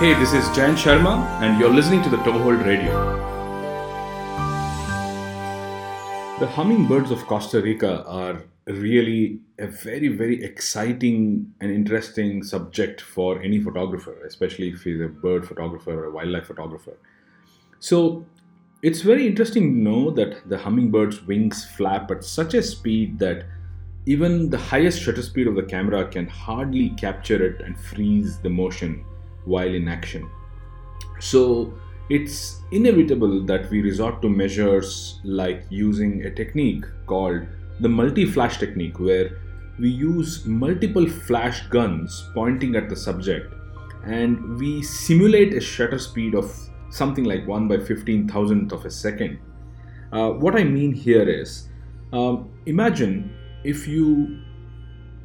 Hey, this is Jayanth Sharma, and you're listening to the Toehold Radio. The hummingbirds of Costa Rica are really a very, very exciting and interesting subject for any photographer, especially if he's a bird photographer or a wildlife photographer. So, it's very interesting to know that the hummingbird's wings flap at such a speed that even the highest shutter speed of the camera can hardly capture it and freeze the motion while in action. So it's inevitable that we resort to measures like using a technique called the multi flash technique, where we use multiple flash guns pointing at the subject and we simulate a shutter speed of something like 1 by 15,000th of a second. Uh, what I mean here is um, imagine if you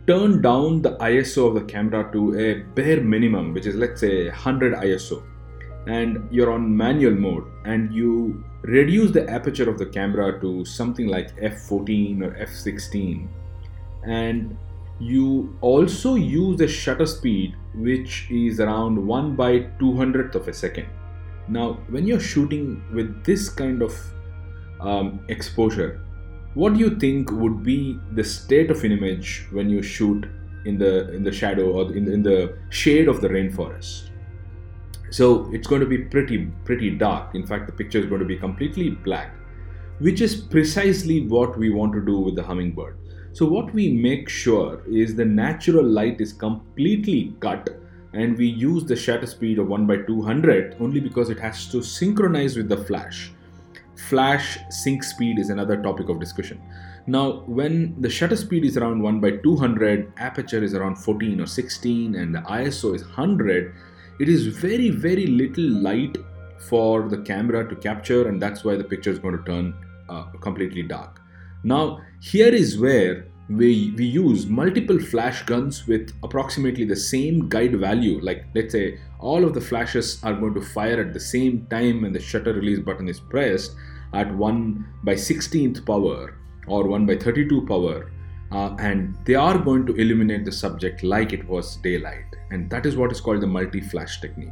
turn down the ISO of the camera to a bare minimum, which is let's say 100 ISO, and you're on manual mode, and you reduce the aperture of the camera to something like f14 or f16, and you also use a shutter speed which is around 1 by 200th of a second. Now, when you're shooting with this kind of um, exposure, what do you think would be the state of an image when you shoot in the in the shadow or in the, in the shade of the rainforest? So it's going to be pretty pretty dark. In fact the picture is going to be completely black which is precisely what we want to do with the hummingbird. So what we make sure is the natural light is completely cut and we use the shutter speed of 1 by 200 only because it has to synchronize with the flash flash sync speed is another topic of discussion. Now, when the shutter speed is around 1 by 200, aperture is around 14 or 16, and the ISO is 100, it is very, very little light for the camera to capture, and that's why the picture is going to turn uh, completely dark. Now, here is where we, we use multiple flash guns with approximately the same guide value. Like, let's say all of the flashes are going to fire at the same time when the shutter release button is pressed at 1 by 16th power or 1 by 32 power. Uh, and they are going to illuminate the subject like it was daylight. And that is what is called the multi flash technique.